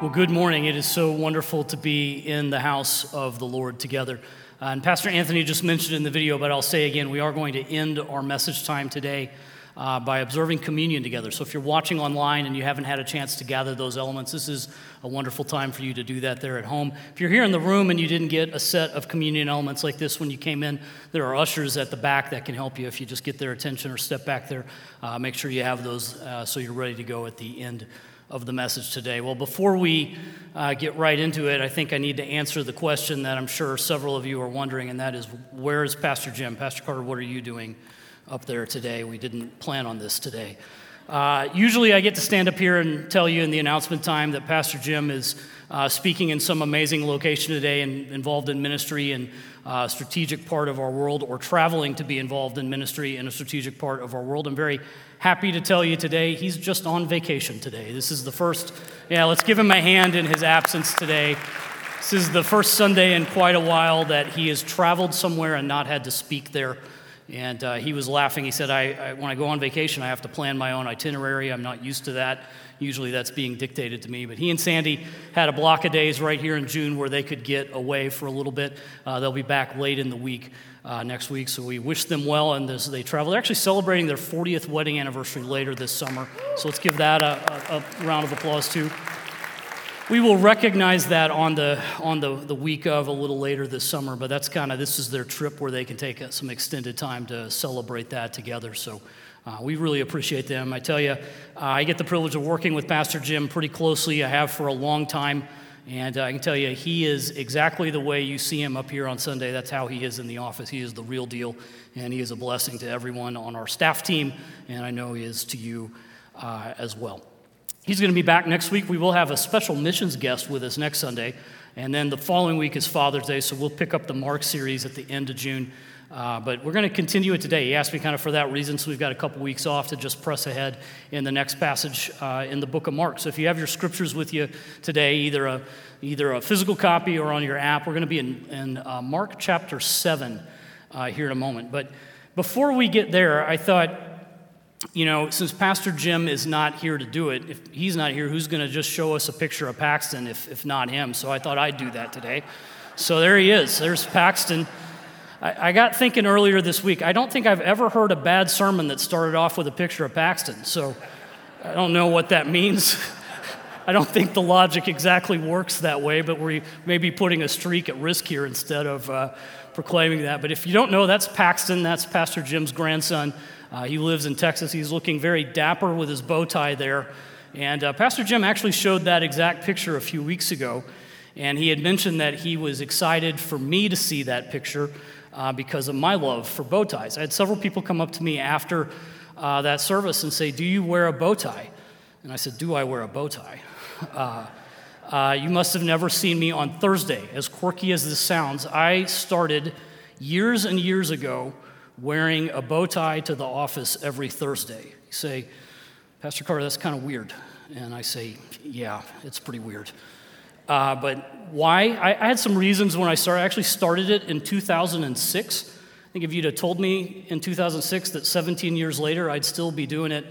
Well, good morning. It is so wonderful to be in the house of the Lord together. Uh, and Pastor Anthony just mentioned in the video, but I'll say again, we are going to end our message time today uh, by observing communion together. So if you're watching online and you haven't had a chance to gather those elements, this is a wonderful time for you to do that there at home. If you're here in the room and you didn't get a set of communion elements like this when you came in, there are ushers at the back that can help you if you just get their attention or step back there. Uh, make sure you have those uh, so you're ready to go at the end of the message today. Well, before we uh, get right into it, I think I need to answer the question that I'm sure several of you are wondering, and that is where is Pastor Jim? Pastor Carter, what are you doing up there today? We didn't plan on this today. Uh, usually, I get to stand up here and tell you in the announcement time that Pastor Jim is uh, speaking in some amazing location today and involved in ministry and uh, strategic part of our world, or traveling to be involved in ministry in a strategic part of our world. I'm very happy to tell you today he's just on vacation today. This is the first, yeah, let's give him a hand in his absence today. This is the first Sunday in quite a while that he has traveled somewhere and not had to speak there. And uh, he was laughing. He said, I, I, When I go on vacation, I have to plan my own itinerary. I'm not used to that. Usually that's being dictated to me. But he and Sandy had a block of days right here in June where they could get away for a little bit. Uh, they'll be back late in the week uh, next week. So we wish them well and as they travel. They're actually celebrating their 40th wedding anniversary later this summer. So let's give that a, a, a round of applause, too. We will recognize that on the on the, the week of a little later this summer, but that's kind of this is their trip where they can take some extended time to celebrate that together. So uh, we really appreciate them. I tell you, uh, I get the privilege of working with Pastor Jim pretty closely. I have for a long time. And I can tell you, he is exactly the way you see him up here on Sunday. That's how he is in the office. He is the real deal, and he is a blessing to everyone on our staff team, and I know he is to you uh, as well. He's going to be back next week. We will have a special missions guest with us next Sunday, and then the following week is Father's Day, so we'll pick up the Mark series at the end of June. Uh, but we're going to continue it today. He asked me kind of for that reason, so we've got a couple weeks off to just press ahead in the next passage uh, in the book of Mark. So if you have your scriptures with you today, either a, either a physical copy or on your app, we're going to be in, in uh, Mark chapter 7 uh, here in a moment. But before we get there, I thought, you know, since Pastor Jim is not here to do it, if he's not here, who's going to just show us a picture of Paxton if, if not him? So I thought I'd do that today. So there he is. There's Paxton. I, I got thinking earlier this week, I don't think I've ever heard a bad sermon that started off with a picture of Paxton. So I don't know what that means. I don't think the logic exactly works that way, but we may be putting a streak at risk here instead of uh, proclaiming that. But if you don't know, that's Paxton. That's Pastor Jim's grandson. Uh, he lives in Texas. He's looking very dapper with his bow tie there. And uh, Pastor Jim actually showed that exact picture a few weeks ago. And he had mentioned that he was excited for me to see that picture uh, because of my love for bow ties. I had several people come up to me after uh, that service and say, Do you wear a bow tie? And I said, Do I wear a bow tie? Uh, uh, you must have never seen me on Thursday. As quirky as this sounds, I started years and years ago wearing a bow tie to the office every Thursday. You say, Pastor Carter, that's kind of weird. And I say, Yeah, it's pretty weird. Uh, but why? I, I, had some reasons when I started. I actually started it in 2006. I think if you'd have told me in 2006 that 17 years later I'd still be doing it,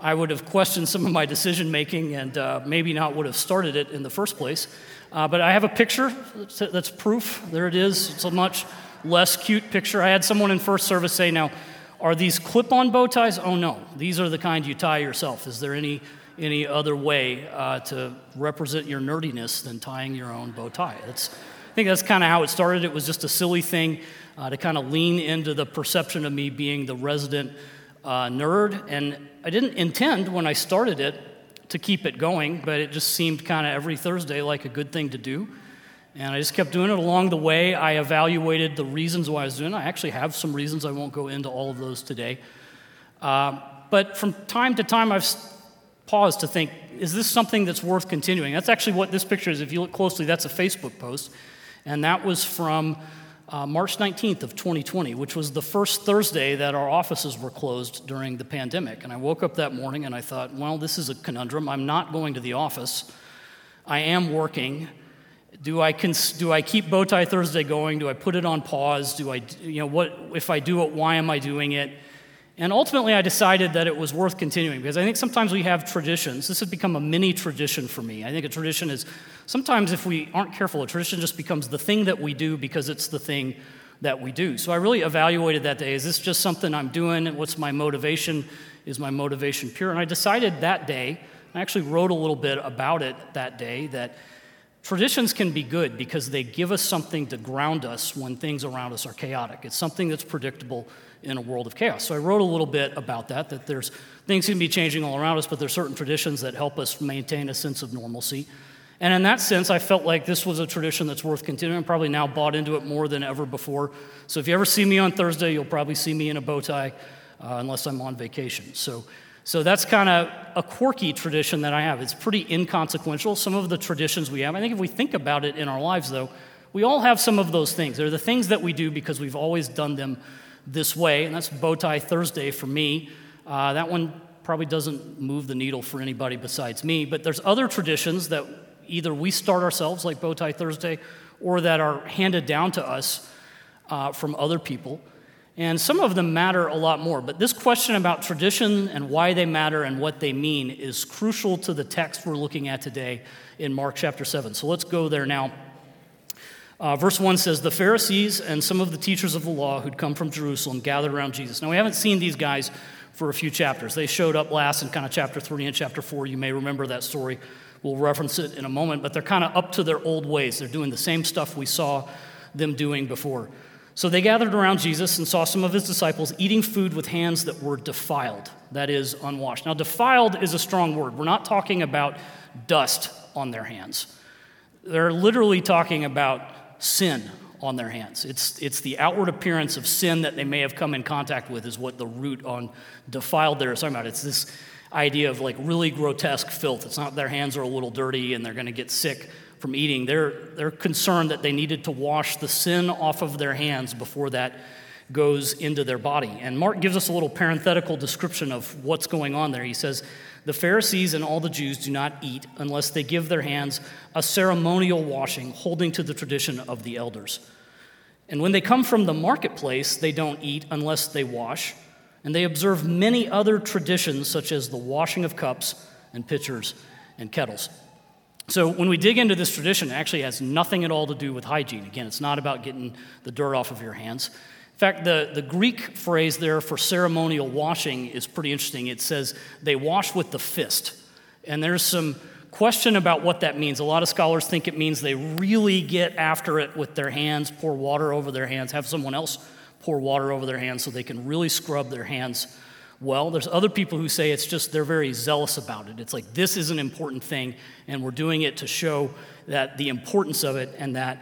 I would have questioned some of my decision making and uh, maybe not would have started it in the first place. Uh, but I have a picture that's proof. There it is. It's a much less cute picture. I had someone in first service say, Now, are these clip on bow ties? Oh, no. These are the kind you tie yourself. Is there any any other way uh, to represent your nerdiness than tying your own bow tie. That's, I think that's kind of how it started. It was just a silly thing uh, to kind of lean into the perception of me being the resident uh, nerd. And I didn't intend when I started it to keep it going, but it just seemed kind of every Thursday like a good thing to do. And I just kept doing it along the way. I evaluated the reasons why I was doing it. I actually have some reasons. I won't go into all of those today. Uh, but from time to time, I've paused to think, is this something that's worth continuing? That's actually what this picture is. If you look closely, that's a Facebook post. And that was from uh, March 19th of 2020, which was the first Thursday that our offices were closed during the pandemic. And I woke up that morning and I thought, well, this is a conundrum. I'm not going to the office. I am working. Do I, cons- do I keep Bowtie Thursday going? Do I put it on pause? Do I, you know, what, if I do it, why am I doing it? And ultimately, I decided that it was worth continuing because I think sometimes we have traditions. This has become a mini tradition for me. I think a tradition is sometimes, if we aren't careful, a tradition just becomes the thing that we do because it's the thing that we do. So I really evaluated that day is this just something I'm doing? What's my motivation? Is my motivation pure? And I decided that day, I actually wrote a little bit about it that day, that traditions can be good because they give us something to ground us when things around us are chaotic. It's something that's predictable in a world of chaos. So I wrote a little bit about that, that there's things can be changing all around us, but there's certain traditions that help us maintain a sense of normalcy. And in that sense, I felt like this was a tradition that's worth continuing. I'm probably now bought into it more than ever before. So if you ever see me on Thursday, you'll probably see me in a bow tie, uh, unless I'm on vacation. So, so that's kind of a quirky tradition that I have. It's pretty inconsequential. Some of the traditions we have, I think if we think about it in our lives, though, we all have some of those things. They're the things that we do because we've always done them this way, and that's Bow Tie Thursday for me. Uh, that one probably doesn't move the needle for anybody besides me, but there's other traditions that either we start ourselves, like Bow Tie Thursday, or that are handed down to us uh, from other people. And some of them matter a lot more. But this question about tradition and why they matter and what they mean is crucial to the text we're looking at today in Mark chapter 7. So let's go there now. Uh, verse 1 says, The Pharisees and some of the teachers of the law who'd come from Jerusalem gathered around Jesus. Now, we haven't seen these guys for a few chapters. They showed up last in kind of chapter 3 and chapter 4. You may remember that story. We'll reference it in a moment, but they're kind of up to their old ways. They're doing the same stuff we saw them doing before. So they gathered around Jesus and saw some of his disciples eating food with hands that were defiled, that is, unwashed. Now, defiled is a strong word. We're not talking about dust on their hands, they're literally talking about sin on their hands. It's, it's the outward appearance of sin that they may have come in contact with, is what the root on defiled there is talking about. It's this idea of like really grotesque filth. It's not their hands are a little dirty and they're going to get sick from eating. They're, they're concerned that they needed to wash the sin off of their hands before that goes into their body. And Mark gives us a little parenthetical description of what's going on there. He says, The Pharisees and all the Jews do not eat unless they give their hands a ceremonial washing, holding to the tradition of the elders. And when they come from the marketplace, they don't eat unless they wash. And they observe many other traditions, such as the washing of cups and pitchers and kettles. So, when we dig into this tradition, it actually has nothing at all to do with hygiene. Again, it's not about getting the dirt off of your hands. In fact, the, the Greek phrase there for ceremonial washing is pretty interesting. It says they wash with the fist. And there's some question about what that means. A lot of scholars think it means they really get after it with their hands, pour water over their hands, have someone else pour water over their hands so they can really scrub their hands well. There's other people who say it's just they're very zealous about it. It's like this is an important thing, and we're doing it to show that the importance of it and that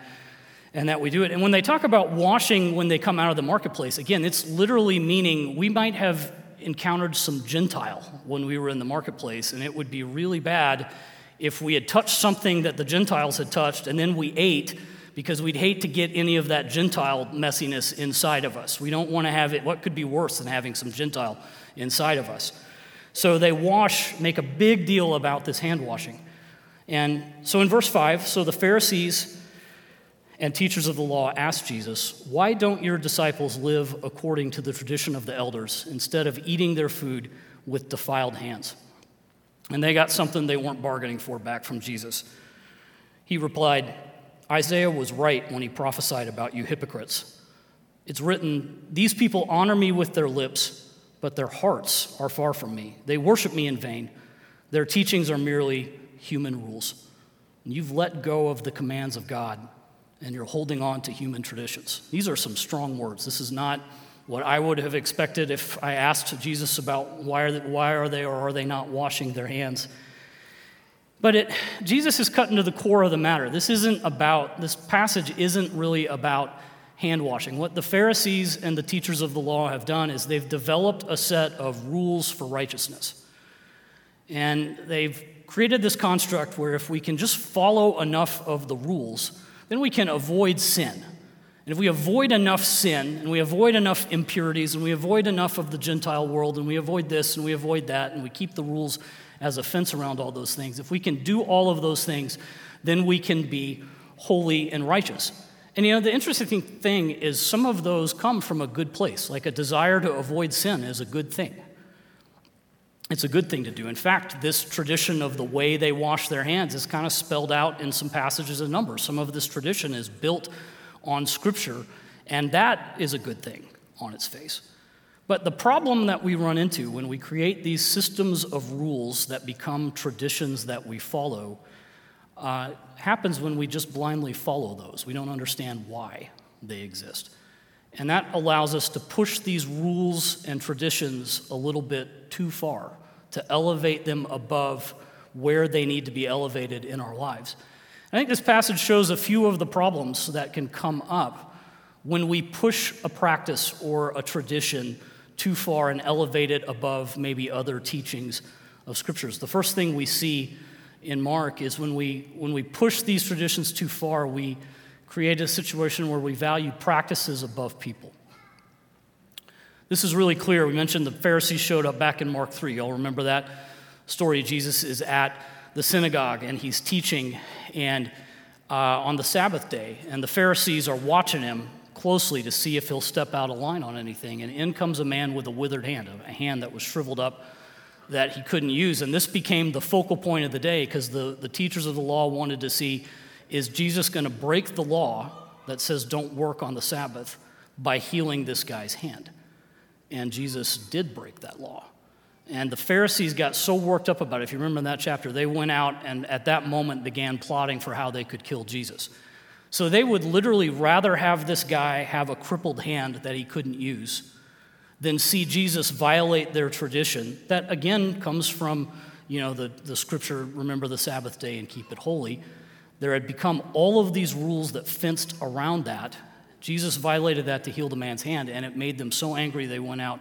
and that we do it. And when they talk about washing when they come out of the marketplace, again, it's literally meaning we might have encountered some Gentile when we were in the marketplace, and it would be really bad if we had touched something that the Gentiles had touched and then we ate because we'd hate to get any of that Gentile messiness inside of us. We don't want to have it. What could be worse than having some Gentile inside of us? So they wash, make a big deal about this hand washing. And so in verse 5, so the Pharisees and teachers of the law asked Jesus, Why don't your disciples live according to the tradition of the elders instead of eating their food with defiled hands? And they got something they weren't bargaining for back from Jesus. He replied, Isaiah was right when he prophesied about you hypocrites. It's written, These people honor me with their lips, but their hearts are far from me. They worship me in vain. Their teachings are merely human rules. And you've let go of the commands of God and you're holding on to human traditions. These are some strong words. This is not what I would have expected if I asked Jesus about why are they, why are they or are they not washing their hands. But it, Jesus is cutting to the core of the matter. This isn't about, this passage isn't really about hand washing. What the Pharisees and the teachers of the law have done is they've developed a set of rules for righteousness. And they've created this construct where if we can just follow enough of the rules, then we can avoid sin. And if we avoid enough sin, and we avoid enough impurities, and we avoid enough of the Gentile world, and we avoid this, and we avoid that, and we keep the rules as a fence around all those things, if we can do all of those things, then we can be holy and righteous. And you know, the interesting thing is some of those come from a good place, like a desire to avoid sin is a good thing. It's a good thing to do. In fact, this tradition of the way they wash their hands is kind of spelled out in some passages of Numbers. Some of this tradition is built on Scripture, and that is a good thing on its face. But the problem that we run into when we create these systems of rules that become traditions that we follow uh, happens when we just blindly follow those. We don't understand why they exist. And that allows us to push these rules and traditions a little bit too far, to elevate them above where they need to be elevated in our lives. I think this passage shows a few of the problems that can come up when we push a practice or a tradition too far and elevate it above maybe other teachings of scriptures. The first thing we see in Mark is when we, when we push these traditions too far, we create a situation where we value practices above people. This is really clear. We mentioned the Pharisees showed up back in Mark 3. Y'all remember that story? Jesus is at the synagogue and he's teaching and uh, on the Sabbath day, and the Pharisees are watching him closely to see if he'll step out of line on anything. And in comes a man with a withered hand, a hand that was shriveled up that he couldn't use. And this became the focal point of the day because the, the teachers of the law wanted to see is Jesus going to break the law that says don't work on the Sabbath by healing this guy's hand? And Jesus did break that law. And the Pharisees got so worked up about it. If you remember in that chapter, they went out and at that moment began plotting for how they could kill Jesus. So they would literally rather have this guy have a crippled hand that he couldn't use than see Jesus violate their tradition. That again comes from, you know, the, the scripture, remember the Sabbath day and keep it holy. There had become all of these rules that fenced around that. Jesus violated that to heal the man's hand, and it made them so angry they went out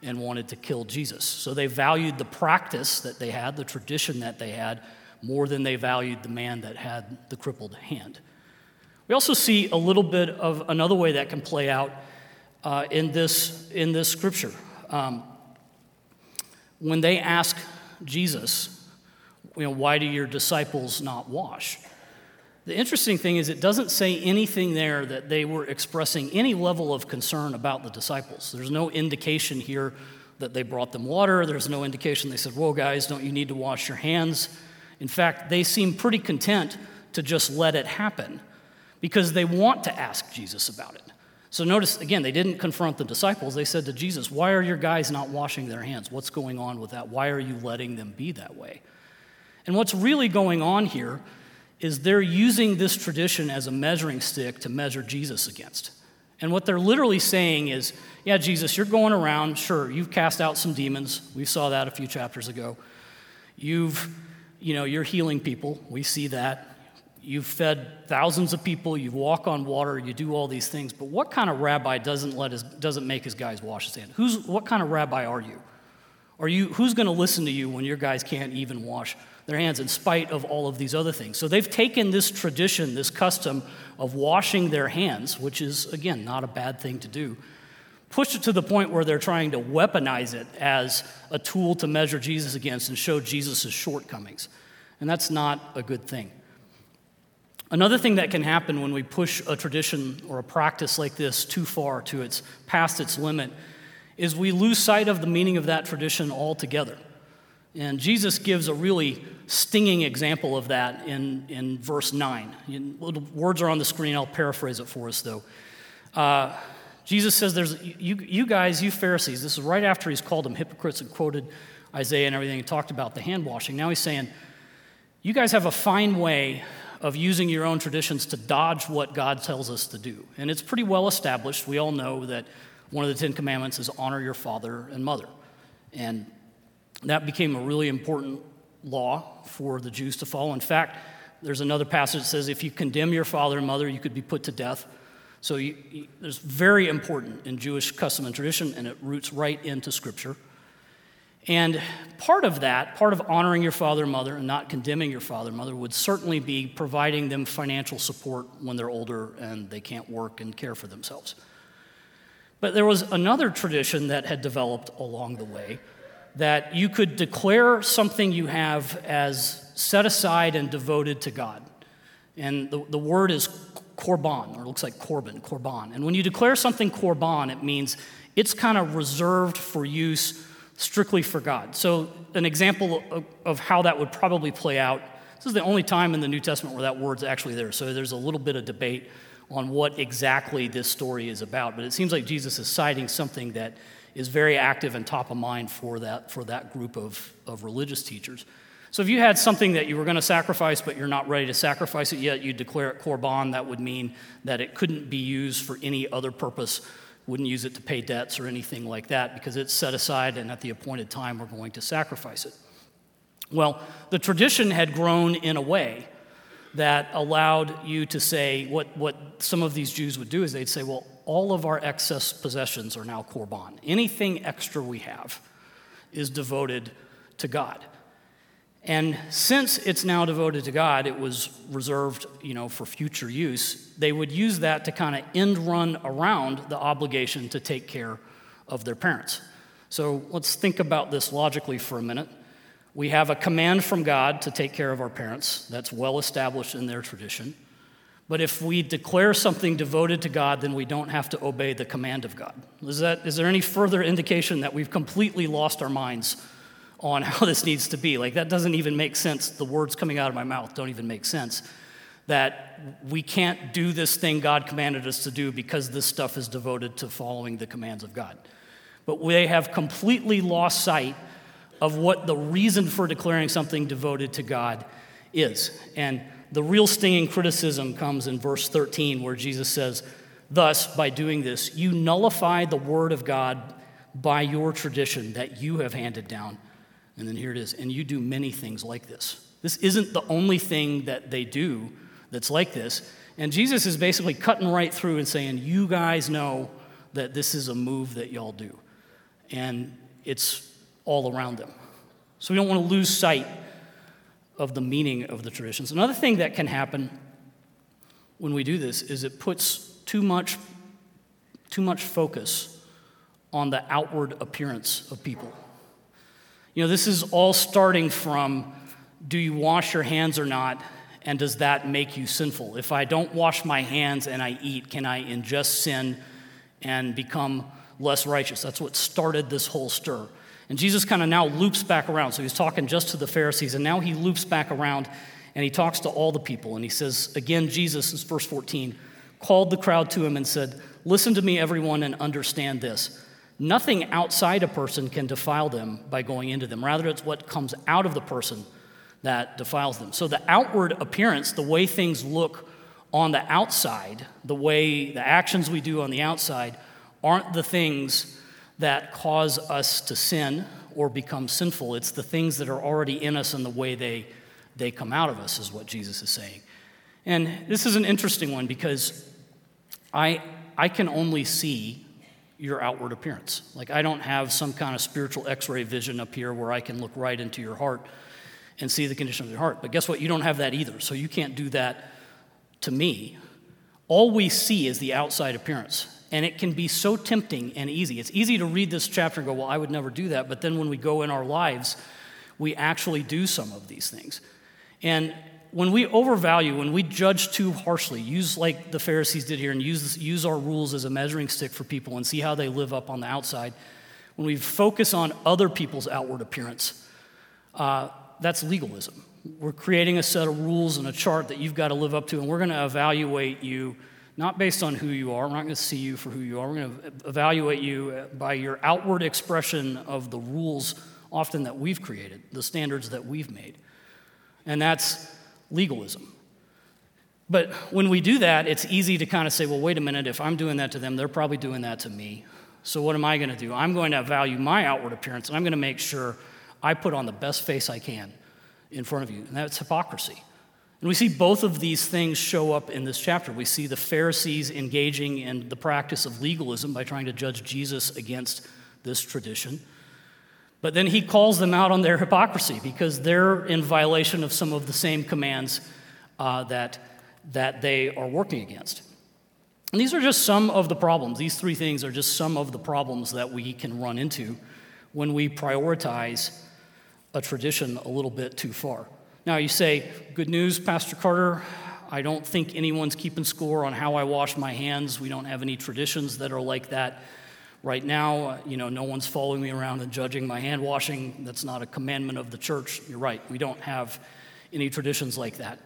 and wanted to kill Jesus. So they valued the practice that they had, the tradition that they had, more than they valued the man that had the crippled hand. We also see a little bit of another way that can play out uh, in, this, in this scripture. Um, when they ask Jesus, you know, why do your disciples not wash? The interesting thing is, it doesn't say anything there that they were expressing any level of concern about the disciples. There's no indication here that they brought them water. There's no indication they said, Whoa, guys, don't you need to wash your hands? In fact, they seem pretty content to just let it happen because they want to ask Jesus about it. So notice again, they didn't confront the disciples. They said to Jesus, Why are your guys not washing their hands? What's going on with that? Why are you letting them be that way? And what's really going on here is they're using this tradition as a measuring stick to measure Jesus against. And what they're literally saying is, Yeah, Jesus, you're going around. Sure, you've cast out some demons. We saw that a few chapters ago. You've, you know, you're healing people. We see that. You've fed thousands of people, you walk on water, you do all these things, but what kind of rabbi doesn't, let his, doesn't make his guys wash his hands? Who's, what kind of rabbi are you? Are you who's going to listen to you when your guys can't even wash their hands in spite of all of these other things? So they've taken this tradition, this custom of washing their hands, which is, again, not a bad thing to do, pushed it to the point where they're trying to weaponize it as a tool to measure Jesus against and show Jesus' shortcomings. And that's not a good thing. Another thing that can happen when we push a tradition or a practice like this too far to its past its limit is we lose sight of the meaning of that tradition altogether. And Jesus gives a really stinging example of that in, in verse 9. Little words are on the screen, I'll paraphrase it for us though. Uh, Jesus says, There's you, you guys, you Pharisees, this is right after he's called them hypocrites and quoted Isaiah and everything and talked about the hand washing. Now he's saying, You guys have a fine way of using your own traditions to dodge what God tells us to do. And it's pretty well established. We all know that one of the Ten Commandments is honor your father and mother. And that became a really important law for the Jews to follow. In fact, there's another passage that says if you condemn your father and mother, you could be put to death. So you, you, it's very important in Jewish custom and tradition, and it roots right into Scripture. And part of that, part of honoring your father and mother and not condemning your father and mother, would certainly be providing them financial support when they're older and they can't work and care for themselves. But there was another tradition that had developed along the way that you could declare something you have as set aside and devoted to God. And the, the word is korban, or it looks like korban, korban. And when you declare something korban, it means it's kind of reserved for use strictly for God. So, an example of, of how that would probably play out this is the only time in the New Testament where that word's actually there. So, there's a little bit of debate on what exactly this story is about. But it seems like Jesus is citing something that is very active and top of mind for that, for that group of, of religious teachers. So if you had something that you were going to sacrifice, but you're not ready to sacrifice it yet, you declare it korban, that would mean that it couldn't be used for any other purpose. Wouldn't use it to pay debts or anything like that because it's set aside and at the appointed time we're going to sacrifice it. Well, the tradition had grown in a way that allowed you to say what, what some of these Jews would do is they'd say, well, all of our excess possessions are now korban. Anything extra we have is devoted to God. And since it's now devoted to God, it was reserved, you know, for future use. They would use that to kind of end run around the obligation to take care of their parents. So let's think about this logically for a minute. We have a command from God to take care of our parents. That's well established in their tradition. But if we declare something devoted to God, then we don't have to obey the command of God. Is, that, is there any further indication that we've completely lost our minds on how this needs to be? Like, that doesn't even make sense. The words coming out of my mouth don't even make sense. That we can't do this thing God commanded us to do because this stuff is devoted to following the commands of God. But they have completely lost sight of what the reason for declaring something devoted to God is. And the real stinging criticism comes in verse 13, where Jesus says, Thus, by doing this, you nullify the word of God by your tradition that you have handed down. And then here it is, and you do many things like this. This isn't the only thing that they do that's like this. And Jesus is basically cutting right through and saying, You guys know that this is a move that y'all do. And it's all around them. So we don't want to lose sight of the meaning of the traditions. Another thing that can happen when we do this is it puts too much, too much focus on the outward appearance of people. You know, this is all starting from do you wash your hands or not? And does that make you sinful? If I don't wash my hands and I eat, can I ingest sin and become less righteous? That's what started this whole stir. And Jesus kind of now loops back around. So he's talking just to the Pharisees, and now he loops back around and he talks to all the people. And he says, again, Jesus, is verse 14, called the crowd to him and said, Listen to me, everyone, and understand this. Nothing outside a person can defile them by going into them. Rather, it's what comes out of the person that defiles them. So the outward appearance, the way things look on the outside, the way the actions we do on the outside, aren't the things that cause us to sin or become sinful. It's the things that are already in us and the way they, they come out of us, is what Jesus is saying. And this is an interesting one because I, I can only see your outward appearance. Like, I don't have some kind of spiritual x ray vision up here where I can look right into your heart and see the condition of your heart. But guess what? You don't have that either. So you can't do that to me. All we see is the outside appearance. And it can be so tempting and easy. It's easy to read this chapter and go, well, I would never do that. But then when we go in our lives, we actually do some of these things. And when we overvalue, when we judge too harshly, use like the Pharisees did here and use, use our rules as a measuring stick for people and see how they live up on the outside, when we focus on other people's outward appearance, uh, that's legalism. We're creating a set of rules and a chart that you've got to live up to, and we're going to evaluate you not based on who you are. We're not going to see you for who you are. We're going to evaluate you by your outward expression of the rules, often that we've created, the standards that we've made. And that's legalism. But when we do that, it's easy to kind of say, well, wait a minute, if I'm doing that to them, they're probably doing that to me. So what am I going to do? I'm going to value my outward appearance, and I'm going to make sure I put on the best face I can in front of you. And that's hypocrisy. And we see both of these things show up in this chapter. We see the Pharisees engaging in the practice of legalism by trying to judge Jesus against this tradition. But then he calls them out on their hypocrisy because they're in violation of some of the same commands uh, that, that they are working against. And these are just some of the problems. These three things are just some of the problems that we can run into when we prioritize a tradition a little bit too far. Now, you say, Good news, Pastor Carter. I don't think anyone's keeping score on how I wash my hands. We don't have any traditions that are like that. Right now, uh, you know, no one's following me around and judging my hand washing. That's not a commandment of the church. You're right. We don't have any traditions like that.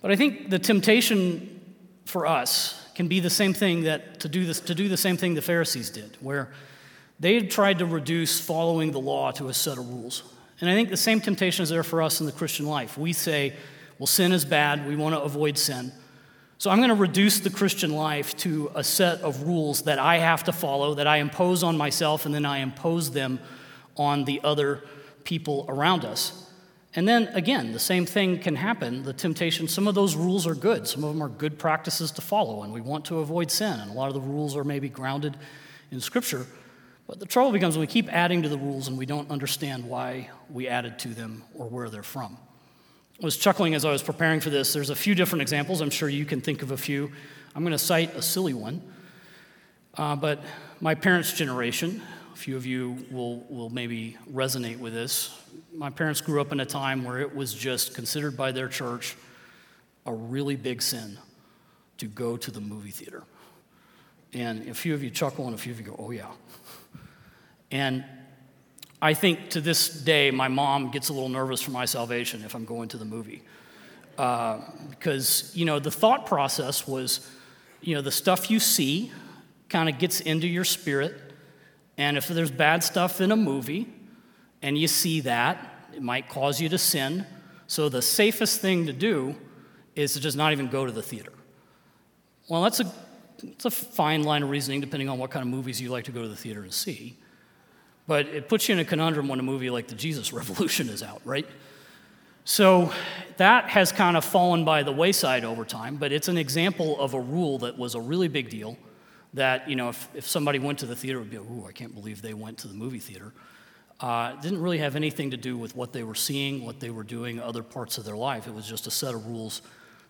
But I think the temptation for us can be the same thing that to do this to do the same thing the Pharisees did, where they had tried to reduce following the law to a set of rules. And I think the same temptation is there for us in the Christian life. We say, well, sin is bad, we want to avoid sin. So I'm going to reduce the Christian life to a set of rules that I have to follow, that I impose on myself, and then I impose them on the other people around us. And then again, the same thing can happen. The temptation, some of those rules are good, some of them are good practices to follow, and we want to avoid sin. And a lot of the rules are maybe grounded in Scripture. But the trouble becomes when we keep adding to the rules and we don't understand why we added to them or where they're from. I was chuckling as I was preparing for this. There's a few different examples. I'm sure you can think of a few. I'm going to cite a silly one. Uh, but my parents' generation, a few of you will, will maybe resonate with this. My parents grew up in a time where it was just considered by their church a really big sin to go to the movie theater. And a few of you chuckle and a few of you go, oh, yeah. And I think to this day, my mom gets a little nervous for my salvation if I'm going to the movie. Uh, because, you know, the thought process was, you know, the stuff you see kind of gets into your spirit. And if there's bad stuff in a movie and you see that, it might cause you to sin. So the safest thing to do is to just not even go to the theater. Well, that's a, that's a fine line of reasoning depending on what kind of movies you like to go to the theater and see. But it puts you in a conundrum when a movie like The Jesus Revolution is out, right? So that has kind of fallen by the wayside over time, but it's an example of a rule that was a really big deal. That, you know, if, if somebody went to the theater, it would be, ooh, I can't believe they went to the movie theater. Uh, it didn't really have anything to do with what they were seeing, what they were doing, other parts of their life. It was just a set of rules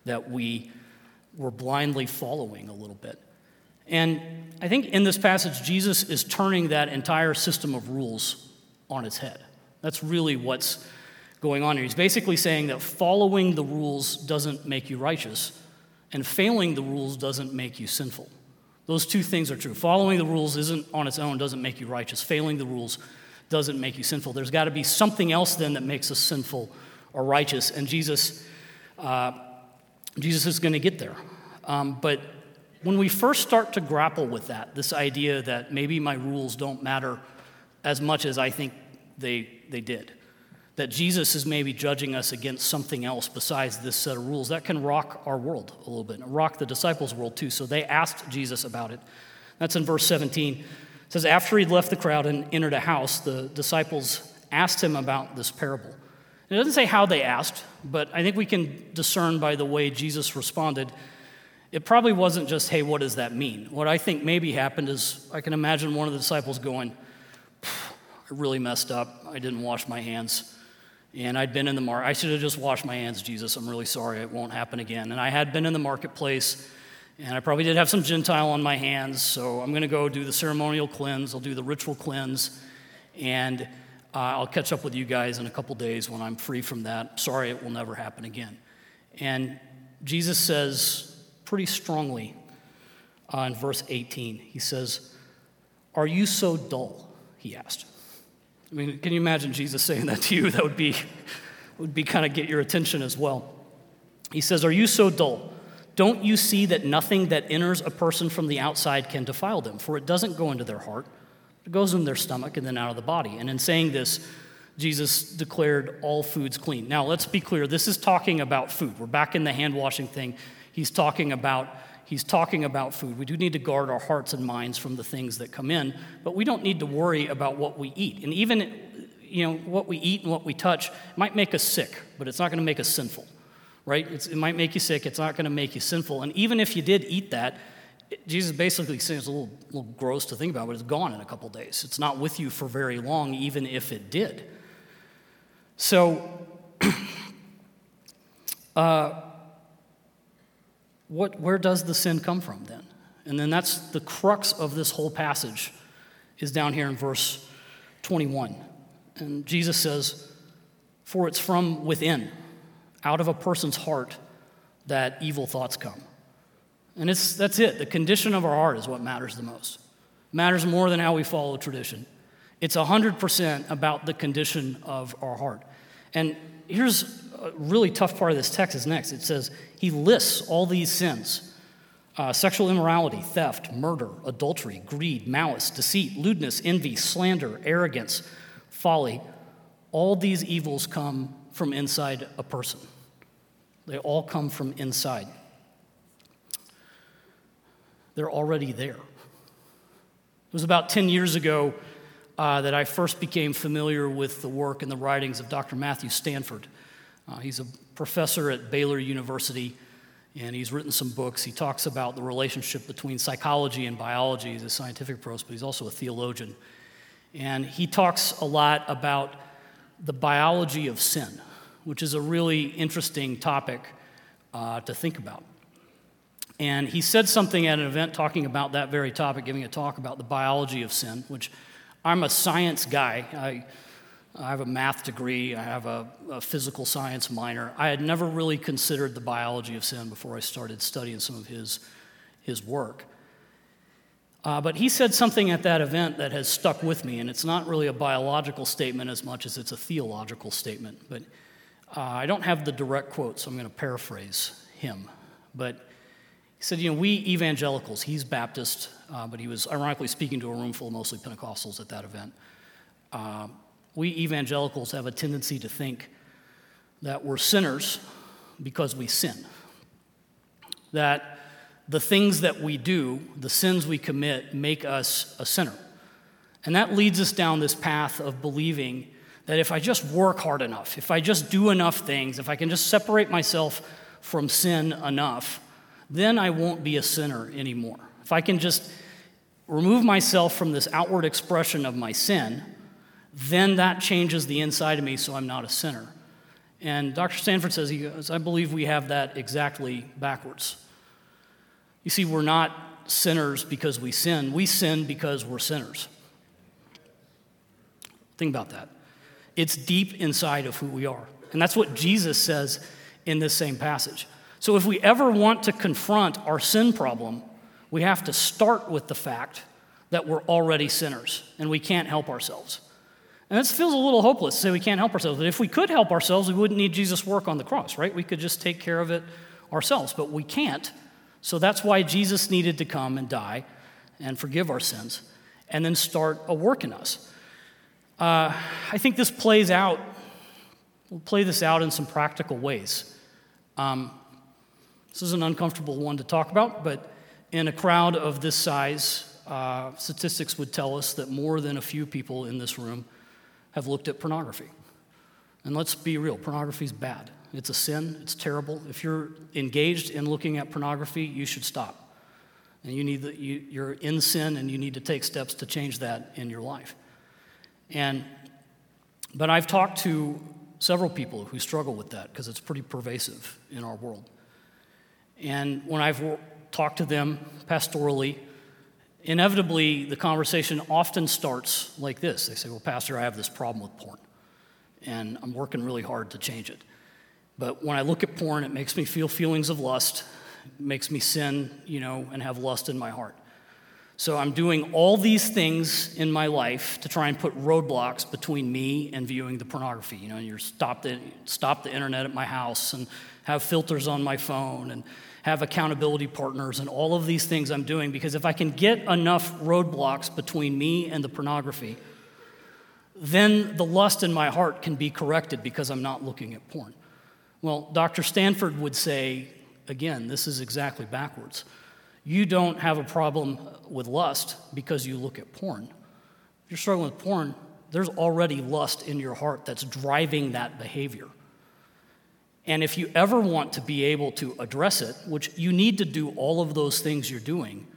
that we were blindly following a little bit. And I think in this passage, Jesus is turning that entire system of rules on its head. That's really what's going on here. He's basically saying that following the rules doesn't make you righteous, and failing the rules doesn't make you sinful. Those two things are true. Following the rules isn't on its own doesn't make you righteous. Failing the rules doesn't make you sinful. There's got to be something else then that makes us sinful or righteous, and Jesus, uh, Jesus is going to get there. Um, but when we first start to grapple with that, this idea that maybe my rules don't matter as much as I think they, they did, that Jesus is maybe judging us against something else besides this set of rules, that can rock our world a little bit, and rock the disciples' world too. So they asked Jesus about it. That's in verse 17. It says, After he'd left the crowd and entered a house, the disciples asked him about this parable. it doesn't say how they asked, but I think we can discern by the way Jesus responded it probably wasn't just, hey, what does that mean? What I think maybe happened is I can imagine one of the disciples going, I really messed up. I didn't wash my hands. And I'd been in the market. I should have just washed my hands, Jesus. I'm really sorry. It won't happen again. And I had been in the marketplace, and I probably did have some Gentile on my hands. So I'm going to go do the ceremonial cleanse. I'll do the ritual cleanse. And uh, I'll catch up with you guys in a couple days when I'm free from that. Sorry, it will never happen again. And Jesus says, pretty strongly uh, in verse 18. He says, Are you so dull? He asked. I mean, can you imagine Jesus saying that to you? That would be, would be kind of get your attention as well. He says, Are you so dull? Don't you see that nothing that enters a person from the outside can defile them? For it doesn't go into their heart, it goes in their stomach and then out of the body. And in saying this, Jesus declared all foods clean. Now, let's be clear this is talking about food. We're back in the hand washing thing he's talking about he's talking about food. We do need to guard our hearts and minds from the things that come in, but we don't need to worry about what we eat. And even you know what we eat and what we touch might make us sick, but it's not going to make us sinful, right? It's, it might make you sick. It's not going to make you sinful. And even if you did eat that, Jesus basically says it's a little, little gross to think about, but it's gone in a couple days. It's not with you for very long, even if it did. So. uh, what, where does the sin come from then? And then that's the crux of this whole passage is down here in verse 21. And Jesus says, For it's from within, out of a person's heart, that evil thoughts come. And it's, that's it. The condition of our heart is what matters the most. It matters more than how we follow tradition. It's 100% about the condition of our heart. And here's a really tough part of this text is next. It says, He lists all these sins uh, sexual immorality, theft, murder, adultery, greed, malice, deceit, lewdness, envy, slander, arrogance, folly. All these evils come from inside a person. They all come from inside. They're already there. It was about 10 years ago uh, that I first became familiar with the work and the writings of Dr. Matthew Stanford. Uh, he's a professor at Baylor University, and he's written some books. He talks about the relationship between psychology and biology. He's a scientific approach, but he's also a theologian. And he talks a lot about the biology of sin which is a really interesting topic uh, to think about. And he said something at an event talking about that very topic, giving a talk about the biology of sin, which I'm a science guy. I, I have a math degree, I have a, a, physical science minor. I had never really considered the biology of sin before I started studying some of his, his work. Uh, but he said something at that event that has stuck with me, and it's not really a biological statement as much as it's a theological statement. But uh, I don't have the direct quote, so I'm going to paraphrase him. But he said, You know, we evangelicals, he's Baptist, uh, but he was ironically speaking to a room full of mostly Pentecostals at that event. We evangelicals have a tendency to think that we're sinners because we sin. That the things that we do, the sins we commit, make us a sinner. And that leads us down this path of believing that if I just work hard enough, if I just do enough things, if I can just separate myself from sin enough, then I won't be a sinner anymore. If I can just remove myself from this outward expression of my sin, then that changes the inside of me so I'm not a sinner. And Dr. Stanford says, he goes, I believe we have that exactly backwards. You see, we're not sinners because we sin, we sin because we're sinners. Think about that. It's deep inside of who we are. And that's what Jesus says in this same passage. So if we ever want to confront our sin problem, we have to start with the fact that we're already sinners and we can't help ourselves. And this feels a little hopeless to say we can't help ourselves. But if we could help ourselves, we wouldn't need Jesus' work on the cross, right? We could just take care of it ourselves. But we can't. So that's why Jesus needed to come and die and forgive our sins and then start a work in us. Uh, I think this plays out, we'll play this out in some practical ways. Um, this is an uncomfortable one to talk about, but in a crowd of this size, uh, statistics would tell us that more than a few people in this room have looked at pornography. And let's be real pornography is bad. It's a sin, it's terrible. If you're engaged in looking at pornography, you should stop. And you need the, you, you're in sin and you need to take steps to change that in your life. And, but I've talked to several people who struggle with that because it's pretty pervasive in our world. And when I've talked to them pastorally, inevitably the conversation often starts like this. They say, Well, Pastor, I have this problem with porn, and I'm working really hard to change it. But when I look at porn, it makes me feel feelings of lust, it makes me sin, you know, and have lust in my heart. So I'm doing all these things in my life to try and put roadblocks between me and viewing the pornography. You know, you stop the, stop the internet at my house and have filters on my phone and have accountability partners and all of these things I'm doing because if I can get enough roadblocks between me and the pornography, then the lust in my heart can be corrected because I'm not looking at porn. Well, Dr. Stanford would say, again, this is exactly backwards. You don't have a problem with lust because you look at porn. If you're struggling with porn, there's already lust in your heart that's driving that behavior. And if you ever want to be able to address it, which you need to do all of those things you're doing,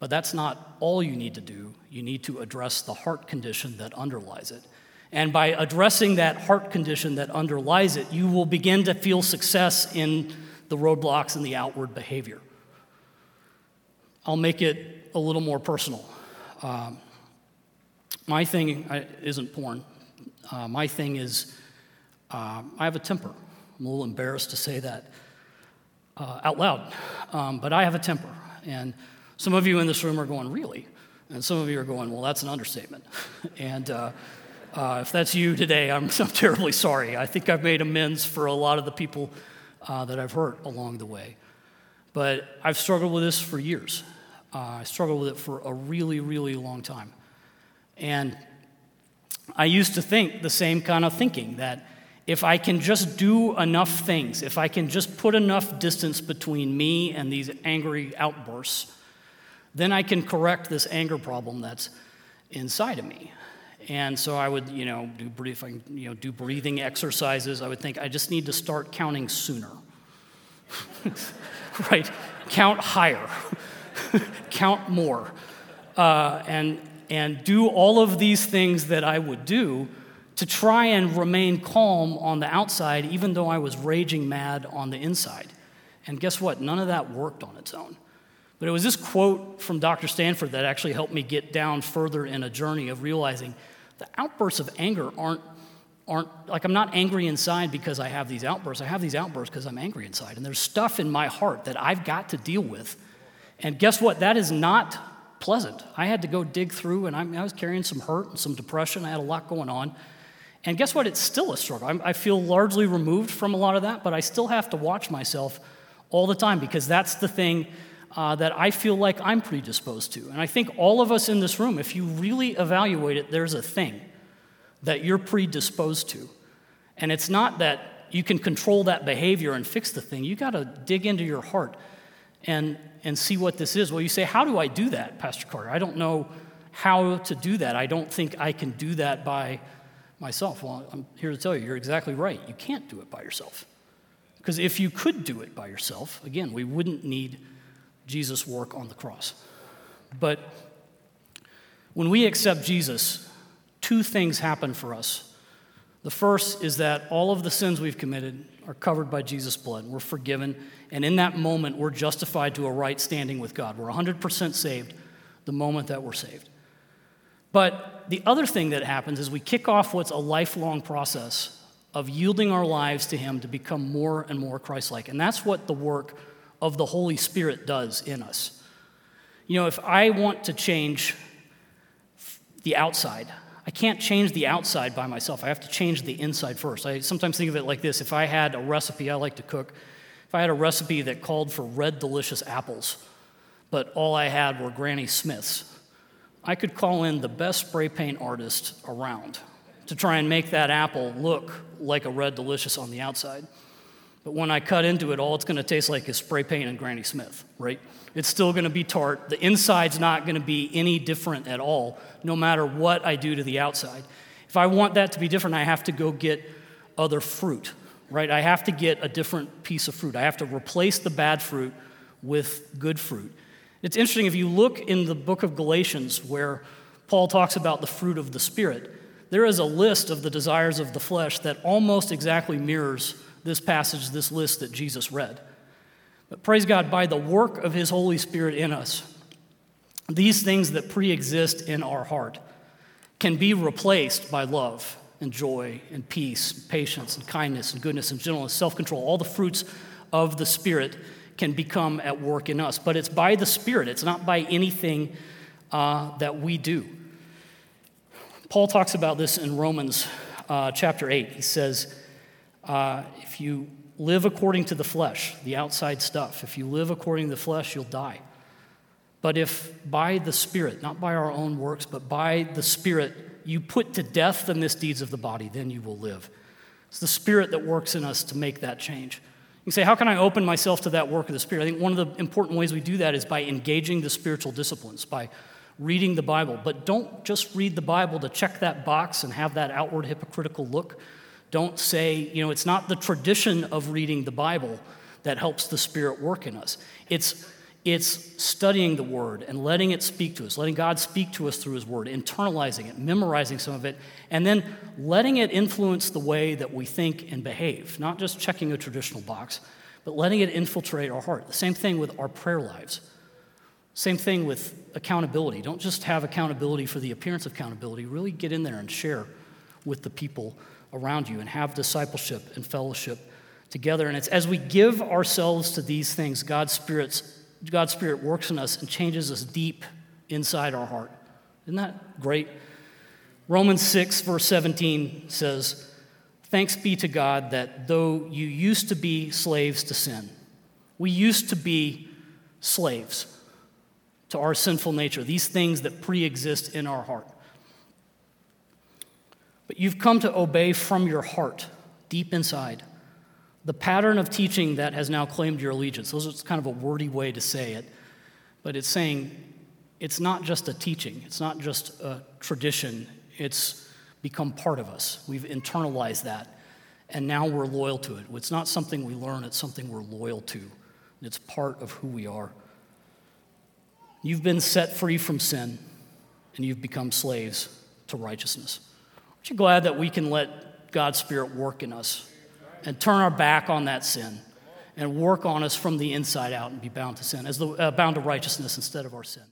but that's not all you need to do. You need to address the heart condition that underlies it. And by addressing that heart condition that underlies it, you will begin to feel success in the roadblocks and the outward behavior. I'll make it a little more personal. Um, my thing isn't porn. Uh, my thing is, uh, I have a temper. I'm a little embarrassed to say that. uh, out loud. Um, but I have a temper. And some of you in this room are going, Really? And some of you are going, Well, that's an understatement. and uh, uh, if that's you today, I'm, I'm, terribly sorry. I think I've made amends for a lot of the people uh, that I've hurt along the way. But I've struggled with this for years. Uh, I struggled with it for a really, really long time. And I used to think the same kind of thinking that if I can just do enough things, if I can just put enough distance between me and these angry outbursts, then I can correct this anger problem that's inside of me. And so I would, you know, do I, you know, do breathing exercises. I would think I just need to start counting sooner. right? Count higher. Count more. Uh, and and do all of these things that I would do to try and remain calm on the outside, even though I was raging mad on the inside. And guess what? None of that worked on its own. But it was this quote from Dr. Stanford that actually helped me get down further in a journey of realizing the outbursts of anger aren't, aren't like I'm not angry inside because I have these outbursts. I have these outbursts because I'm angry inside. And there's stuff in my heart that I've got to deal with. And guess what? That is not pleasant. I had to go dig through, and I, I was carrying some hurt and some depression. I had a lot going on. And guess what? It's still a struggle. I'm, I feel largely removed from a lot of that, but I still have to watch myself all the time because that's the thing uh, that I feel like I'm predisposed to. And I think all of us in this room, if you really evaluate it, there's a thing that you're predisposed to. And it's not that you can control that behavior and fix the thing. You got to dig into your heart and, and see what this is. Well, you say, How do I do that, Pastor Carter? I don't know how to do that. I don't think I can do that by myself. Well, I'm here to tell you, you're exactly right. You can't do it by yourself. Because if you could do it by yourself, again, we wouldn't need Jesus' work on the cross. But when we accept Jesus, two things happen for us. The first is that all of the sins we've committed are covered by Jesus' blood. We're forgiven, and in that moment, we're justified to a right standing with God. We're 100% saved the moment that we're saved. But the other thing that happens is we kick off what's a lifelong process of yielding our lives to Him to become more and more Christ like. And that's what the work of the Holy Spirit does in us. You know, if I want to change the outside, I can't change the outside by myself. I have to change the inside first. I sometimes think of it like this if I had a recipe, I like to cook, if I had a recipe that called for red, delicious apples, but all I had were Granny Smiths, I could call in the best spray paint artist around to try and make that apple look like a red, delicious on the outside. But when I cut into it, all it's going to taste like is spray paint and Granny Smith, right? It's still going to be tart. The inside's not going to be any different at all, no matter what I do to the outside. If I want that to be different, I have to go get other fruit, right? I have to get a different piece of fruit. I have to replace the bad fruit with good fruit. It's interesting if you look in the book of Galatians where Paul talks about the fruit of the Spirit, there is a list of the desires of the flesh that almost exactly mirrors this passage, this list that Jesus read. But praise God, by the work of His Holy Spirit in us, these things that pre exist in our heart can be replaced by love and joy and peace, and patience and kindness and goodness and gentleness, self control. All the fruits of the Spirit can become at work in us. But it's by the Spirit, it's not by anything uh, that we do. Paul talks about this in Romans uh, chapter 8. He says, uh, if you live according to the flesh, the outside stuff, if you live according to the flesh, you'll die. But if by the Spirit, not by our own works, but by the Spirit, you put to death the misdeeds of the body, then you will live. It's the Spirit that works in us to make that change. You say, How can I open myself to that work of the Spirit? I think one of the important ways we do that is by engaging the spiritual disciplines, by reading the Bible. But don't just read the Bible to check that box and have that outward hypocritical look. Don't say, you know, it's not the tradition of reading the Bible that helps the Spirit work in us. It's, it's studying the Word and letting it speak to us, letting God speak to us through His Word, internalizing it, memorizing some of it, and then letting it influence the way that we think and behave, not just checking a traditional box, but letting it infiltrate our heart. The same thing with our prayer lives. Same thing with accountability. Don't just have accountability for the appearance of accountability, really get in there and share with the people around you and have discipleship and fellowship together. And it's as we give ourselves to these things, God's, Spirit's, God's Spirit works in us and changes us deep inside our heart. Isn't that great? Romans 6, verse 17 says, Thanks be to God that though you used to be slaves to sin, we used to be slaves to our sinful nature, these things that pre exist in our heart. But you've come to obey from your heart, deep inside, the pattern of teaching that has now claimed your allegiance. Those is kind of a wordy way to say it, but it's saying it's not just a teaching, it's not just a tradition, it's become part of us. We've internalized that, and now we're loyal to it. It's not something we learn, it's something we're loyal to. It's part of who we are. You've been set free from sin, and you've become slaves to righteousness. Aren't you glad that we can let God's Spirit work in us and turn our back on that sin and work on us from the inside out and be bound to sin, as the, uh, bound to righteousness instead of our sin?